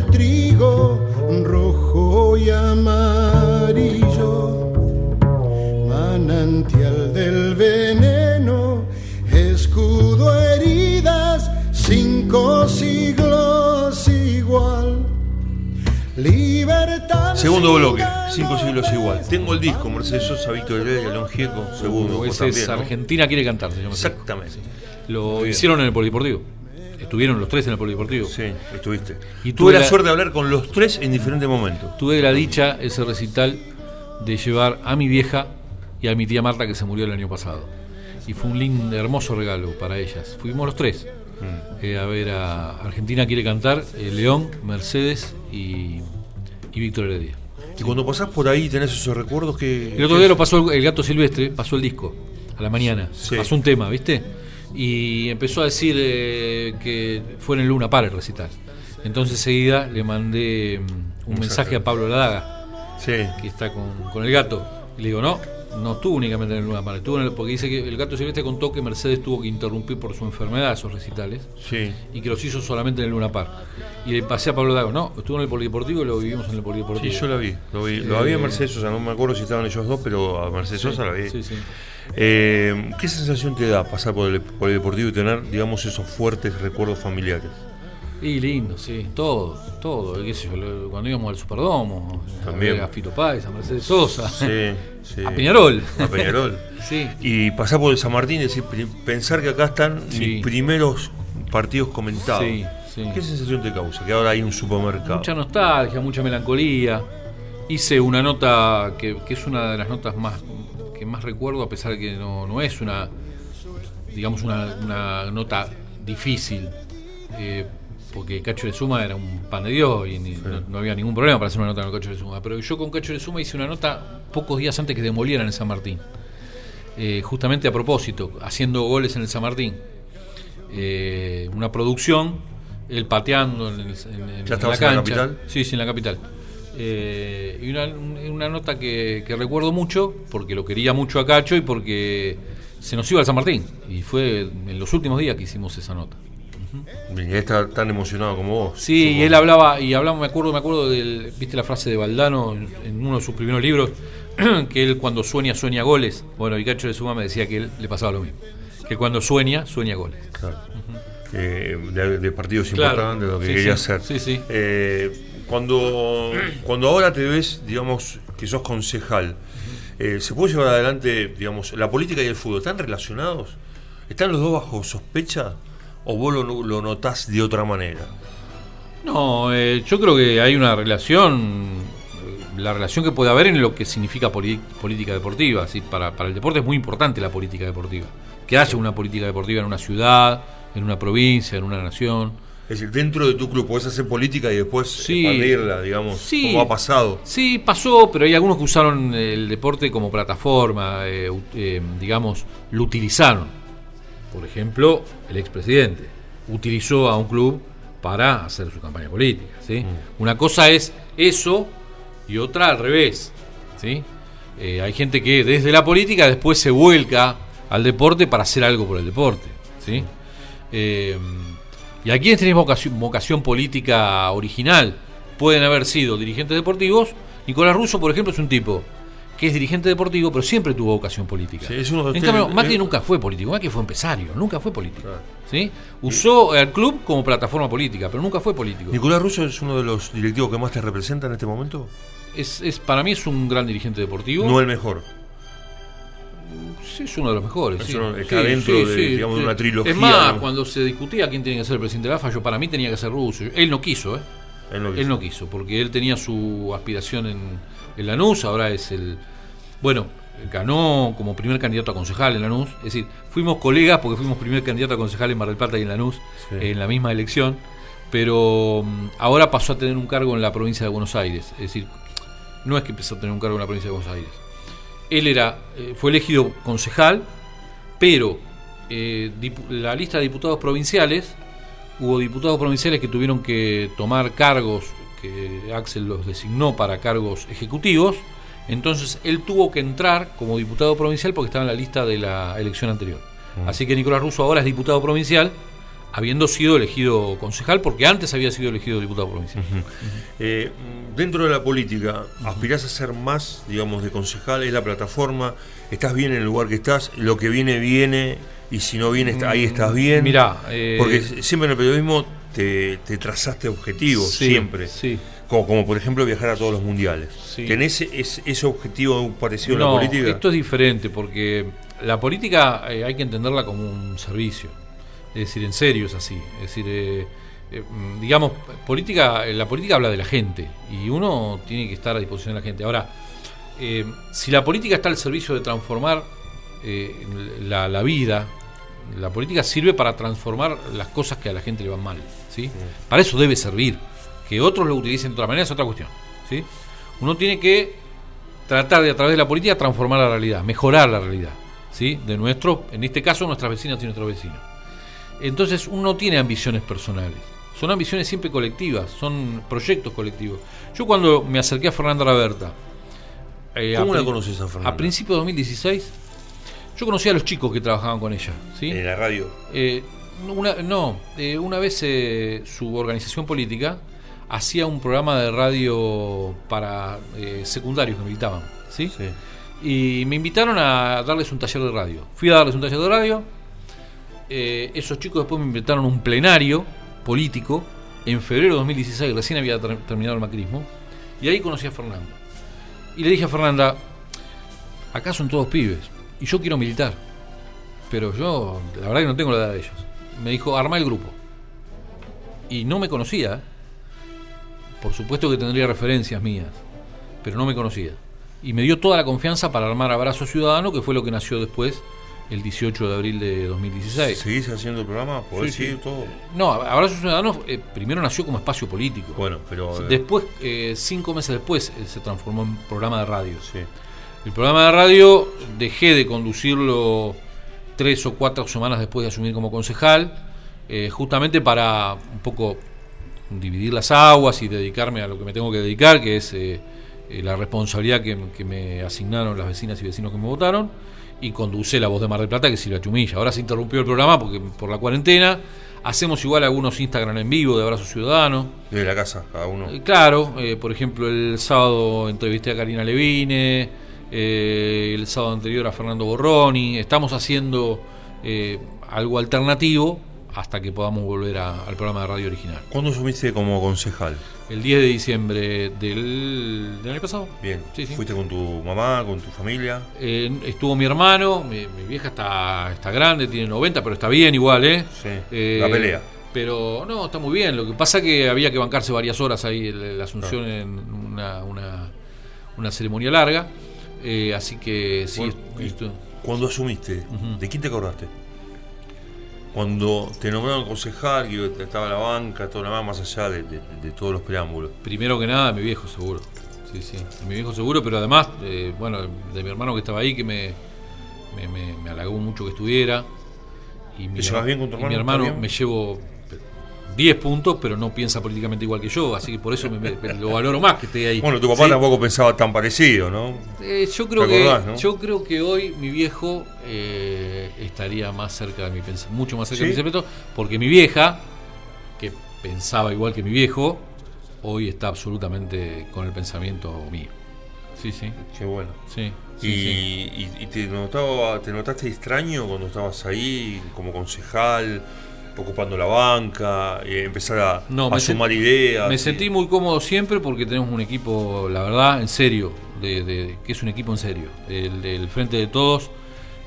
el trigo, rojo y amarillo, manantial del veneno, escudo heridas, cinco siglos igual. Libertad. Segundo bloque, cinco siglos igual. Tengo el disco, Mercedes Sosa, Víctor Heredia, León Gieco, segundo. vos Ese es también, ¿no? Argentina quiere cantar, se llama. Exactamente. Lo Muy bien. hicieron en el Polideportivo. Estuvieron los tres en el Polideportivo. Sí, estuviste. Y tuve tuve la la- suerte de hablar con los tres en diferentes momentos. Tuve la dicha, ese recital, de llevar a mi vieja y a mi tía Marta que se murió el año pasado. Y fue un lindo, hermoso regalo para ellas. Fuimos los tres Mm. eh, a ver a Argentina quiere cantar, eh, León, Mercedes y, y Víctor Heredia. Y cuando pasás por ahí tenés esos recuerdos que. El otro día lo pasó el, el gato silvestre, pasó el disco a la mañana, Sí. pasó un tema, ¿viste? Y empezó a decir eh, que fue en el Luna Par el recital. Entonces enseguida le mandé mm, un mensaje. mensaje a Pablo Ladaga, Sí. que está con, con el gato. Y le digo, no, no estuvo únicamente en el Luna Par, estuvo en el- porque dice que el gato silvestre contó que Mercedes tuvo que interrumpir por su enfermedad esos recitales Sí. y que los hizo solamente en el Luna Par. Y le pasé a Pablo Ladaga, no, estuvo en el Polideportivo y lo vivimos en el Polideportivo. Sí, yo la vi. Lo vi, lo Eh, vi a Mercedes Sosa, no me acuerdo si estaban ellos dos, pero a Mercedes Sosa la vi. Sí, sí. Eh, ¿Qué sensación te da pasar por el, por el deportivo y tener, digamos, esos fuertes recuerdos familiares? Y lindo, sí, todo, todo, qué sé yo, lo- cuando íbamos al Superdomo, También. a ver a Fito Páez, a Mercedes Sosa, Sí, sí. a Peñarol. A Peñarol. sí. Y pasar por el San Martín y decir, pensar que acá están Sí. mis primeros partidos comentados. Sí, sí. ¿Qué sensación te causa? Que ahora hay un supermercado. Mucha nostalgia, mucha melancolía. Hice una nota que, que es una de las notas más que más recuerdo, a pesar de que no, no es una, digamos, una, una nota difícil, eh, porque Cacho de Suma era un pan de Dios y ni- no, no había ningún problema para hacer una nota con Cacho de Suma. Pero yo con Cacho de Suma hice una nota pocos días antes que demolieran el San Martín. Eh, justamente a propósito, haciendo goles en el San Martín. Eh, una producción, él pateando en, el- en- en ¿Ya en la capital? Sí, sí, en la capital. Eh, y una, un- una nota que, que recuerdo mucho, porque lo quería mucho a Cacho y porque se nos iba al San Martín. Y fue en los últimos días que hicimos esa nota. Y está tan emocionado como vos. Sí, y él hablaba, y hablaba, me acuerdo, me acuerdo del, viste la frase de Valdano en, en uno de sus primeros libros, que él cuando sueña, sueña goles. Bueno, y Cacho de Suma me decía que él le pasaba lo mismo. Que cuando sueña, sueña goles. Claro. Eh, de, de partidos Claro. importantes, de lo que Sí, quería sí. hacer. Sí, sí. Eh, cuando, cuando ahora te ves, digamos, que sos concejal, eh, ¿se puede llevar adelante, digamos, la política y el fútbol? ¿Están relacionados? ¿Están los dos bajo sospecha? ¿O vos lo, lo notás de otra manera? No, eh, yo creo que hay una relación, eh, la relación que puede haber en lo que significa política deportiva. ¿sí? Para, para el deporte es muy importante la política deportiva. Que haya una política deportiva en una ciudad, en una provincia, en una nación. Es decir, dentro de tu club podés hacer política y después Sí. expandirla, digamos, Sí. como ha pasado. Sí, pasó, pero hay algunos que usaron el deporte como plataforma, eh, eh, digamos, lo utilizaron. Por ejemplo, el expresidente utilizó a un club para hacer su campaña política. ¿sí? Una cosa es eso y otra al revés. ¿sí? Eh, hay gente que desde la política después se vuelca al deporte para hacer algo por el deporte. ¿sí? Eh, y aquí tenemos vocación, vocación política original. Pueden haber sido dirigentes deportivos. Nicolás Russo, por ejemplo, es un tipo que es dirigente deportivo, pero siempre tuvo vocación política. Sí, es uno de en cambio, Macri eh, nunca fue político, Macri fue empresario, nunca fue político. Claro. ¿sí? Usó al club como plataforma política, pero nunca fue político. ¿Nicolás Russo es uno de los directivos que más te representa en este momento? Es, es, para mí es un gran dirigente deportivo. No el mejor. Sí, es uno de los mejores. Es sí. uno- está dentro de, digamos, de una trilogía, Es más, cuando se discutía quién tenía que ser el presidente de la AFA, yo para mí tenía que ser Russo. Él no quiso, ¿eh? Él no Él no quiso, porque él tenía su aspiración en, en Lanús, ahora es el... Bueno, ganó como primer candidato a concejal en Lanús, es decir, fuimos colegas porque fuimos primer candidato a concejal en Mar del Plata y en Lanús, Sí. en la misma elección, pero mm, ahora pasó a tener un cargo en la provincia de Buenos Aires, es decir, no es que empezó a tener un cargo en la provincia de Buenos Aires. Él era, eh, fue elegido concejal, pero eh, la lista de diputados provinciales, hubo diputados provinciales que tuvieron que tomar cargos que Axel los designó para cargos ejecutivos, entonces él tuvo que entrar como diputado provincial porque estaba en la lista de la elección anterior. Así que Nicolás Russo ahora es diputado provincial, habiendo sido elegido concejal, porque antes había sido elegido diputado provincial. Eh, dentro de la política, ¿aspirás a ser más, digamos, de concejal? ¿Es la plataforma? ¿Estás bien en el lugar que estás? ¿Lo que viene, viene? Y si no viene, está- ahí estás bien. Mirá, eh, Porque siempre en el periodismo te, te trazaste objetivos, Sí, siempre. sí. Como, como por ejemplo viajar a todos los mundiales. Sí. ¿Tenés ese, ese objetivo parecido No, la política? esto es diferente porque la política eh, hay que entenderla como un servicio. Es decir, en serio es así. Es decir, eh, eh, mm, digamos, política, eh, la política habla de la gente y uno tiene que estar a disposición de la gente. Ahora, eh, si la política está al servicio de transformar eh, la, la vida, la política sirve para transformar las cosas que a la gente le van mal. ¿sí? Para eso debe servir. Que otros lo utilicen de otra manera es otra cuestión. ¿sí? Uno tiene que tratar de a través de la política transformar la realidad, mejorar la realidad, ¿sí? De nuestro, en este caso nuestras vecinas y nuestros vecinos. Entonces uno no tiene ambiciones personales, son ambiciones siempre colectivas, son proyectos colectivos. Yo cuando me acerqué a Fernanda Raberta, eh, ¿Cómo a la conoces a Fernanda? A principios de 2016, yo conocí a los chicos que trabajaban con ella, ¿sí? En la radio. Eh, una, no, eh, una vez eh, su organización política hacía un programa de radio para secundarios que militaban, ¿sí? Sí. Y me invitaron a darles un taller de radio. Fui a darles un taller de radio. esos chicos después me invitaron a un plenario político en febrero de 2016, recién había ter- terminado el macrismo. Y ahí conocí a Fernanda. Y le dije a Fernanda, acá son todos pibes y yo quiero militar. Pero yo, la verdad que no tengo la edad de ellos. Me dijo, arma el grupo. Y no me conocía. Por supuesto que tendría referencias mías, pero no me conocía. Y me dio toda la confianza para armar Abrazo Ciudadano, que fue lo que nació después, el 18 de abril de 2016. ¿Seguís haciendo el programa? ¿Podés Sí, sí. todo? No, Abrazo Ciudadano eh, primero nació como espacio político. Bueno, pero... eh, Después, eh, cinco meses después, eh, se transformó en programa de radio. sí. El programa de radio dejé de conducirlo tres o cuatro semanas después de asumir como concejal, eh, justamente para un poco dividir las aguas y dedicarme a lo que me tengo que dedicar, que es eh, eh, la responsabilidad que, que me asignaron las vecinas y vecinos que me votaron, y conducé la voz de Mar del Plata, que es Silvia Chumilla. Ahora se interrumpió el programa porque por la cuarentena. Hacemos igual algunos Instagram en vivo de Abrazo Ciudadano. Desde la casa, cada uno. Eh, Claro, eh, por ejemplo, el sábado entrevisté a Karina Levine, eh, el sábado anterior a Fernando Borroni. Estamos haciendo eh, algo alternativo hasta que podamos volver a- al programa de radio original. ¿Cuándo asumiste como concejal? El 10 de diciembre del, del año pasado. Bien. Sí, sí. ¿Fuiste con tu mamá, con tu familia? Eh, estuvo mi hermano, mi, mi vieja está, está grande, tiene 90, pero está bien igual, ¿eh? Sí. Eh, la pelea. Pero no, está muy bien. Lo que pasa que había que bancarse varias horas ahí la Asunción en una, una, una ceremonia larga. Eh, así que sí, Bueno, Cuando asumiste. ¿de quién te acordaste? Cuando te nombraron concejal, que estaba la banca, todo lo demás, más allá de, de- de todos los preámbulos. primero que nada, mi viejo seguro. Sí, sí, mi viejo seguro, pero además, eh, bueno, de mi hermano que estaba ahí, que me, me, me- me halagó mucho que estuviera. Y mi, ¿Te llevas bien con tu y mi hermano? hermano me llevo 10 puntos, pero no piensa políticamente igual que yo, así que por eso me- lo valoro más que esté ahí. Bueno, tu papá Sí. tampoco pensaba tan parecido, ¿no? Eh, yo creo ¿Te que no? yo creo que hoy mi viejo eh, estaría más cerca de mi pensamiento, mucho más cerca de mi pensamiento, porque mi vieja, que pensaba igual que mi viejo, hoy está absolutamente con el pensamiento mío. Sí, sí, Qué bueno. sí. sí, y, sí. y- y te, notaba, te notaste extraño cuando estabas ahí como concejal, ocupando la banca, eh, empezar a, No, a sumar ideas. Me y- sentí muy cómodo siempre porque tenemos un equipo, la verdad, en serio, de, de- que es un equipo en serio. El, del Frente de Todos,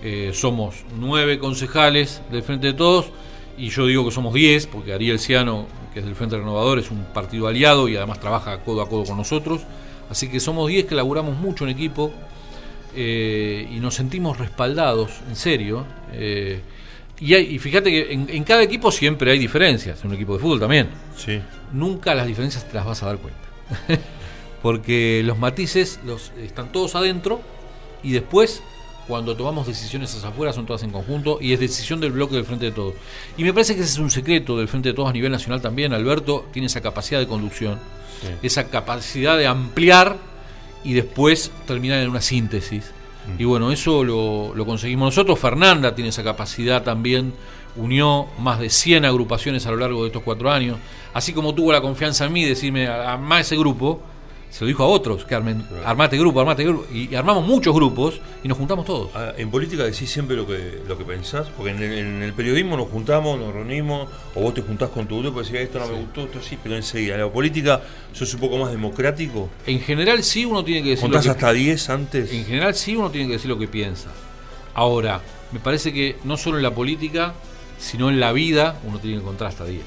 eh, somos nueve concejales del Frente de Todos y yo digo que somos diez porque Ariel Ciano, que es del Frente Renovador, es un partido aliado y además trabaja codo a codo con nosotros. Así que somos diez que laburamos mucho en equipo eh, y nos sentimos respaldados, en serio. Y, hay- y fíjate que en, en cada equipo siempre hay diferencias, en un equipo de fútbol también Sí. nunca las diferencias te las vas a dar cuenta. Porque los matices los, están todos adentro y después, cuando tomamos decisiones hacia afuera, son todas en conjunto y es decisión del bloque del Frente de Todos. Y me parece que ese es un secreto del Frente de Todos a nivel nacional también. Alberto tiene esa capacidad de conducción, Sí. esa capacidad de ampliar y después terminar en una síntesis. Y bueno, eso lo, lo conseguimos nosotros. Fernanda tiene esa capacidad también unió más de 100 agrupaciones a lo largo de estos cuatro años. Así como tuvo la confianza en mí, decirme, armá ese grupo, se lo dijo a otros, que armen, armate grupo, armate grupo. Y, armamos muchos grupos y nos juntamos todos. Ah, en política decís siempre lo que, lo que pensás, porque en el, periodismo nos juntamos, nos reunimos, o vos te juntás con tu grupo y decís, esto no me gustó, esto sí, pero enseguida. En la política sos un poco más democrático. En general sí uno tiene que decir... ¿Contás hasta 10 antes? En general sí uno tiene que decir lo que piensa. Ahora, me parece que no solo en la política, sino en la vida uno tiene que contar hasta 10.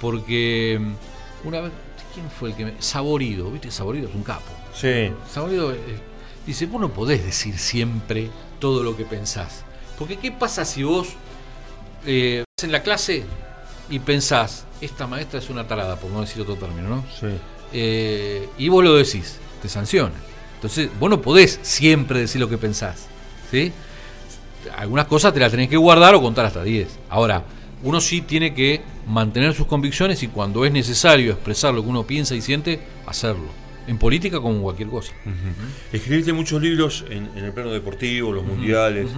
Porque mm, una vez, ¿quién fue el que me... Saborido, ¿viste? Saborido es un capo. Sí. Saborido eh, dice, vos no podés decir siempre todo lo que pensás. Porque ¿qué pasa si vos eh, en la clase y pensás, esta maestra es una tarada, por no decir otro término, ¿no? Sí. Eh, y vos lo decís, te sanciona. Entonces, vos no podés siempre decir lo que pensás. ¿Sí? algunas cosas te las tenés que guardar o contar hasta 10. Ahora, uno sí tiene que mantener sus convicciones y cuando es necesario expresar lo que uno piensa y siente, hacerlo. En política como en cualquier cosa. Escribiste muchos libros en, el plano deportivo, los mundiales.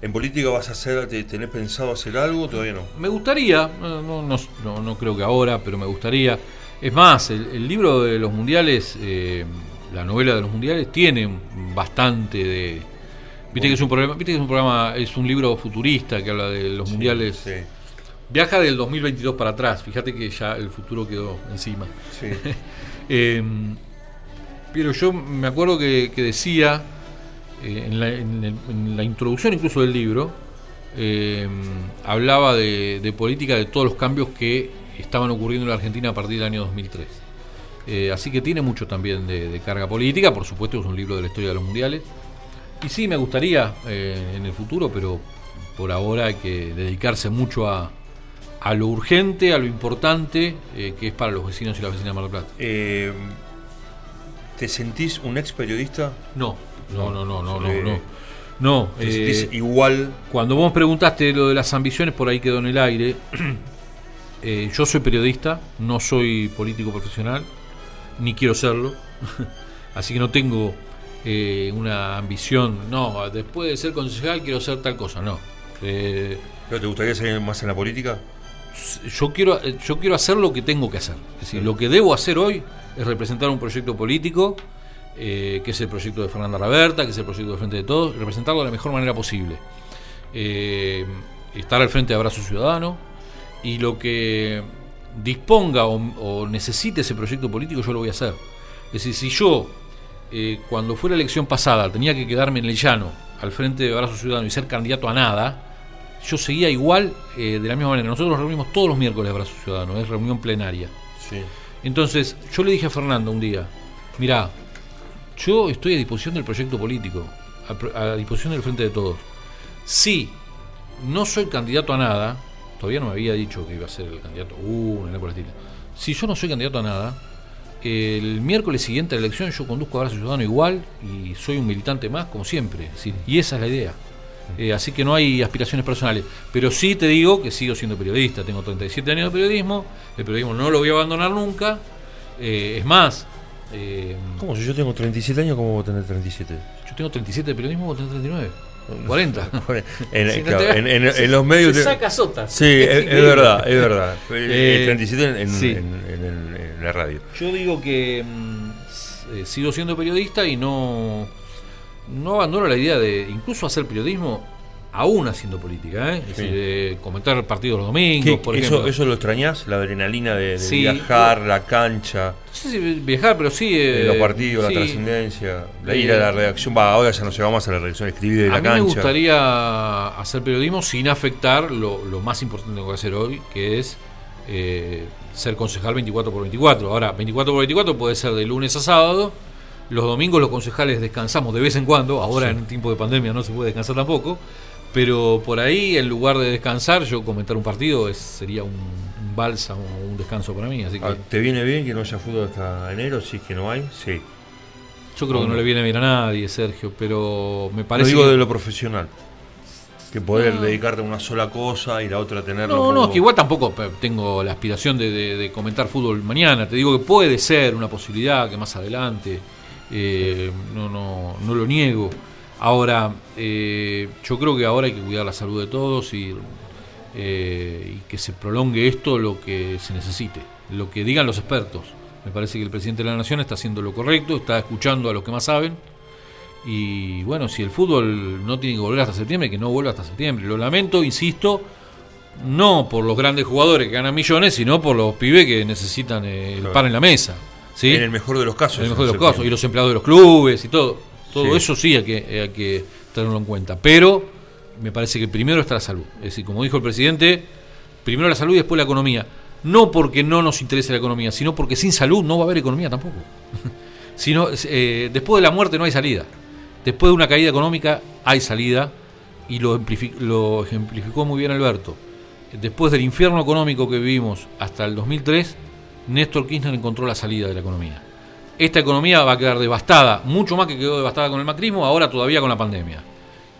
¿En política vas a hacer, tenés pensado hacer algo? Todavía no. Me gustaría, no, no, creo que ahora, pero me gustaría. Es más, el, libro de los mundiales, eh, la novela de los mundiales, tiene bastante de, Viste que es un programa, viste que es un programa, es un libro futurista que habla de los mundiales. Viaja del 2022 para atrás, fíjate que ya el futuro quedó encima. Em, pero yo me acuerdo que, decía eh, en, la, introducción incluso del libro, em, hablaba de, política, de todos los cambios que estaban ocurriendo en la Argentina a partir del año 2003. Eh, así que tiene mucho también de, de, carga política, por supuesto es un libro de la historia de los mundiales. Y sí, me gustaría eh, en el futuro, pero por ahora hay que dedicarse mucho a, a lo urgente, a lo importante eh, que es para los vecinos y las vecinas de Mar del Plata. Eh, ¿Te sentís un ex periodista? No, no, no, no, no, no. no. ¿Te sentís igual? Cuando vos preguntaste lo de las ambiciones, por ahí quedó en el aire. yo soy periodista, no soy político profesional, ni quiero serlo. Así que no tengo eh, una ambición, no, después de ser concejal quiero ser tal cosa, no. Eh, ¿Pero te gustaría seguir más en la política? Yo quiero, eh, yo quiero hacer lo que tengo que hacer. Es decir, lo que debo hacer hoy es representar un proyecto político, que es el proyecto de Fernanda Raberta, que es el proyecto de Frente de Todos, representarlo de la mejor manera posible. estar al frente de Abrazo Ciudadano y lo que disponga o, o necesite ese proyecto político, yo lo voy a hacer. Es decir, si yo eh, cuando fue la elección pasada, tenía que quedarme en el llano, al frente de Abrazo Ciudadano y ser candidato a nada, yo seguía igual eh, de la misma manera. Nosotros nos reunimos todos los miércoles de Abrazo Ciudadano, es reunión plenaria. Entonces, yo le dije a Fernando un día, mirá, yo estoy a disposición del proyecto político, a, disposición del Frente de Todos. Si no soy candidato a nada, todavía no me había dicho que iba a ser el candidato uno, uh, por el estilo. Si yo no soy candidato a nada, el miércoles siguiente a la elección yo conduzco a Abrazo Ciudadano igual y soy un militante más, como siempre. y esa es la idea. Eh, así que no hay aspiraciones personales. Pero sí te digo que sigo siendo periodista. Tengo 37 años de periodismo. El periodismo no lo voy a abandonar nunca. Eh, es más. Eh, ¿Cómo? Si yo tengo 37 años, ¿cómo voy a tener 37? Yo tengo 37 de periodismo, vos tenés 39. 40. en, los medios. Se saca sotas. Sí, es, verdad, es verdad. 37 en, la radio. Yo digo que mm, eh, sigo siendo periodista y no, no abandono la idea de incluso hacer periodismo aún haciendo política, ¿eh? es decir, comentar partidos los domingos, por eso, ejemplo. ¿Eso lo extrañas? La adrenalina de, viajar, la cancha. No sé si viajar, pero sí. Eh, los partidos, la trascendencia, la ir a la redacción. Va, ahora ya no llegamos a la redacción escribir de la cancha. A mí me gustaría hacer periodismo sin afectar lo, lo más importante que voy a hacer hoy, que es eh, ser concejal 24 por 24. Ahora, 24 por 24 puede ser de lunes a sábado. Los domingos los concejales descansamos de vez en cuando. Ahora en tiempo de pandemia no se puede descansar tampoco. Pero por ahí, en lugar de descansar, yo comentar un partido es, sería un, bálsamo, un descanso para mí. Así que... Ah, ¿Te viene bien que no haya fútbol hasta enero? Si es que no hay, sí. Yo creo que no le viene bien a nadie, Sergio, pero me parece. Lo digo de lo profesional que poder dedicarte a una sola cosa y la otra tenerlo. No, no, es que igual tampoco tengo la aspiración de, comentar fútbol mañana. Te digo que puede ser una posibilidad que más adelante, eh, no, no, no lo niego. Ahora, eh, yo creo que ahora hay que cuidar la salud de todos y eh, y que se prolongue esto lo que se necesite, lo que digan los expertos. Me parece que el presidente de la Nación está haciendo lo correcto, está escuchando a los que más saben. Y bueno, si el fútbol no tiene que volver hasta septiembre, que no vuelva hasta septiembre. Lo lamento, insisto, no por los grandes jugadores que ganan millones, sino por los pibes que necesitan eh, el pan en la mesa. ¿Sí? En el mejor de los casos. En el mejor de los casos. Y los empleados de los clubes y todo. Todo eso sí hay que, hay que tenerlo en cuenta. Pero me parece que primero está la salud. Es decir, como dijo el presidente, primero la salud y después la economía. No porque no nos interese la economía, sino porque sin salud no va a haber economía tampoco. sino, eh, después de la muerte no hay salida. Después de una caída económica hay salida y lo, lo ejemplificó muy bien Alberto. Después del infierno económico que vivimos hasta el 2003, Néstor Kirchner encontró la salida de la economía. Esta economía va a quedar devastada, mucho más que quedó devastada con el macrismo, ahora todavía con la pandemia.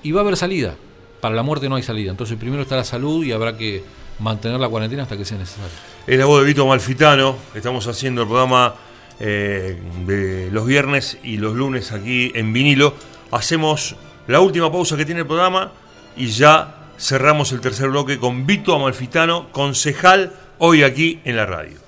Y va a haber salida. Para la muerte no hay salida. Entonces primero está la salud y habrá que mantener la cuarentena hasta que sea necesario. Es la voz de Vito Malfitano. Estamos haciendo el programa eh, de los viernes y los lunes aquí en vinilo. Hacemos la última pausa que tiene el programa y ya cerramos el tercer bloque con Vito Amalfitano, concejal hoy aquí en la radio.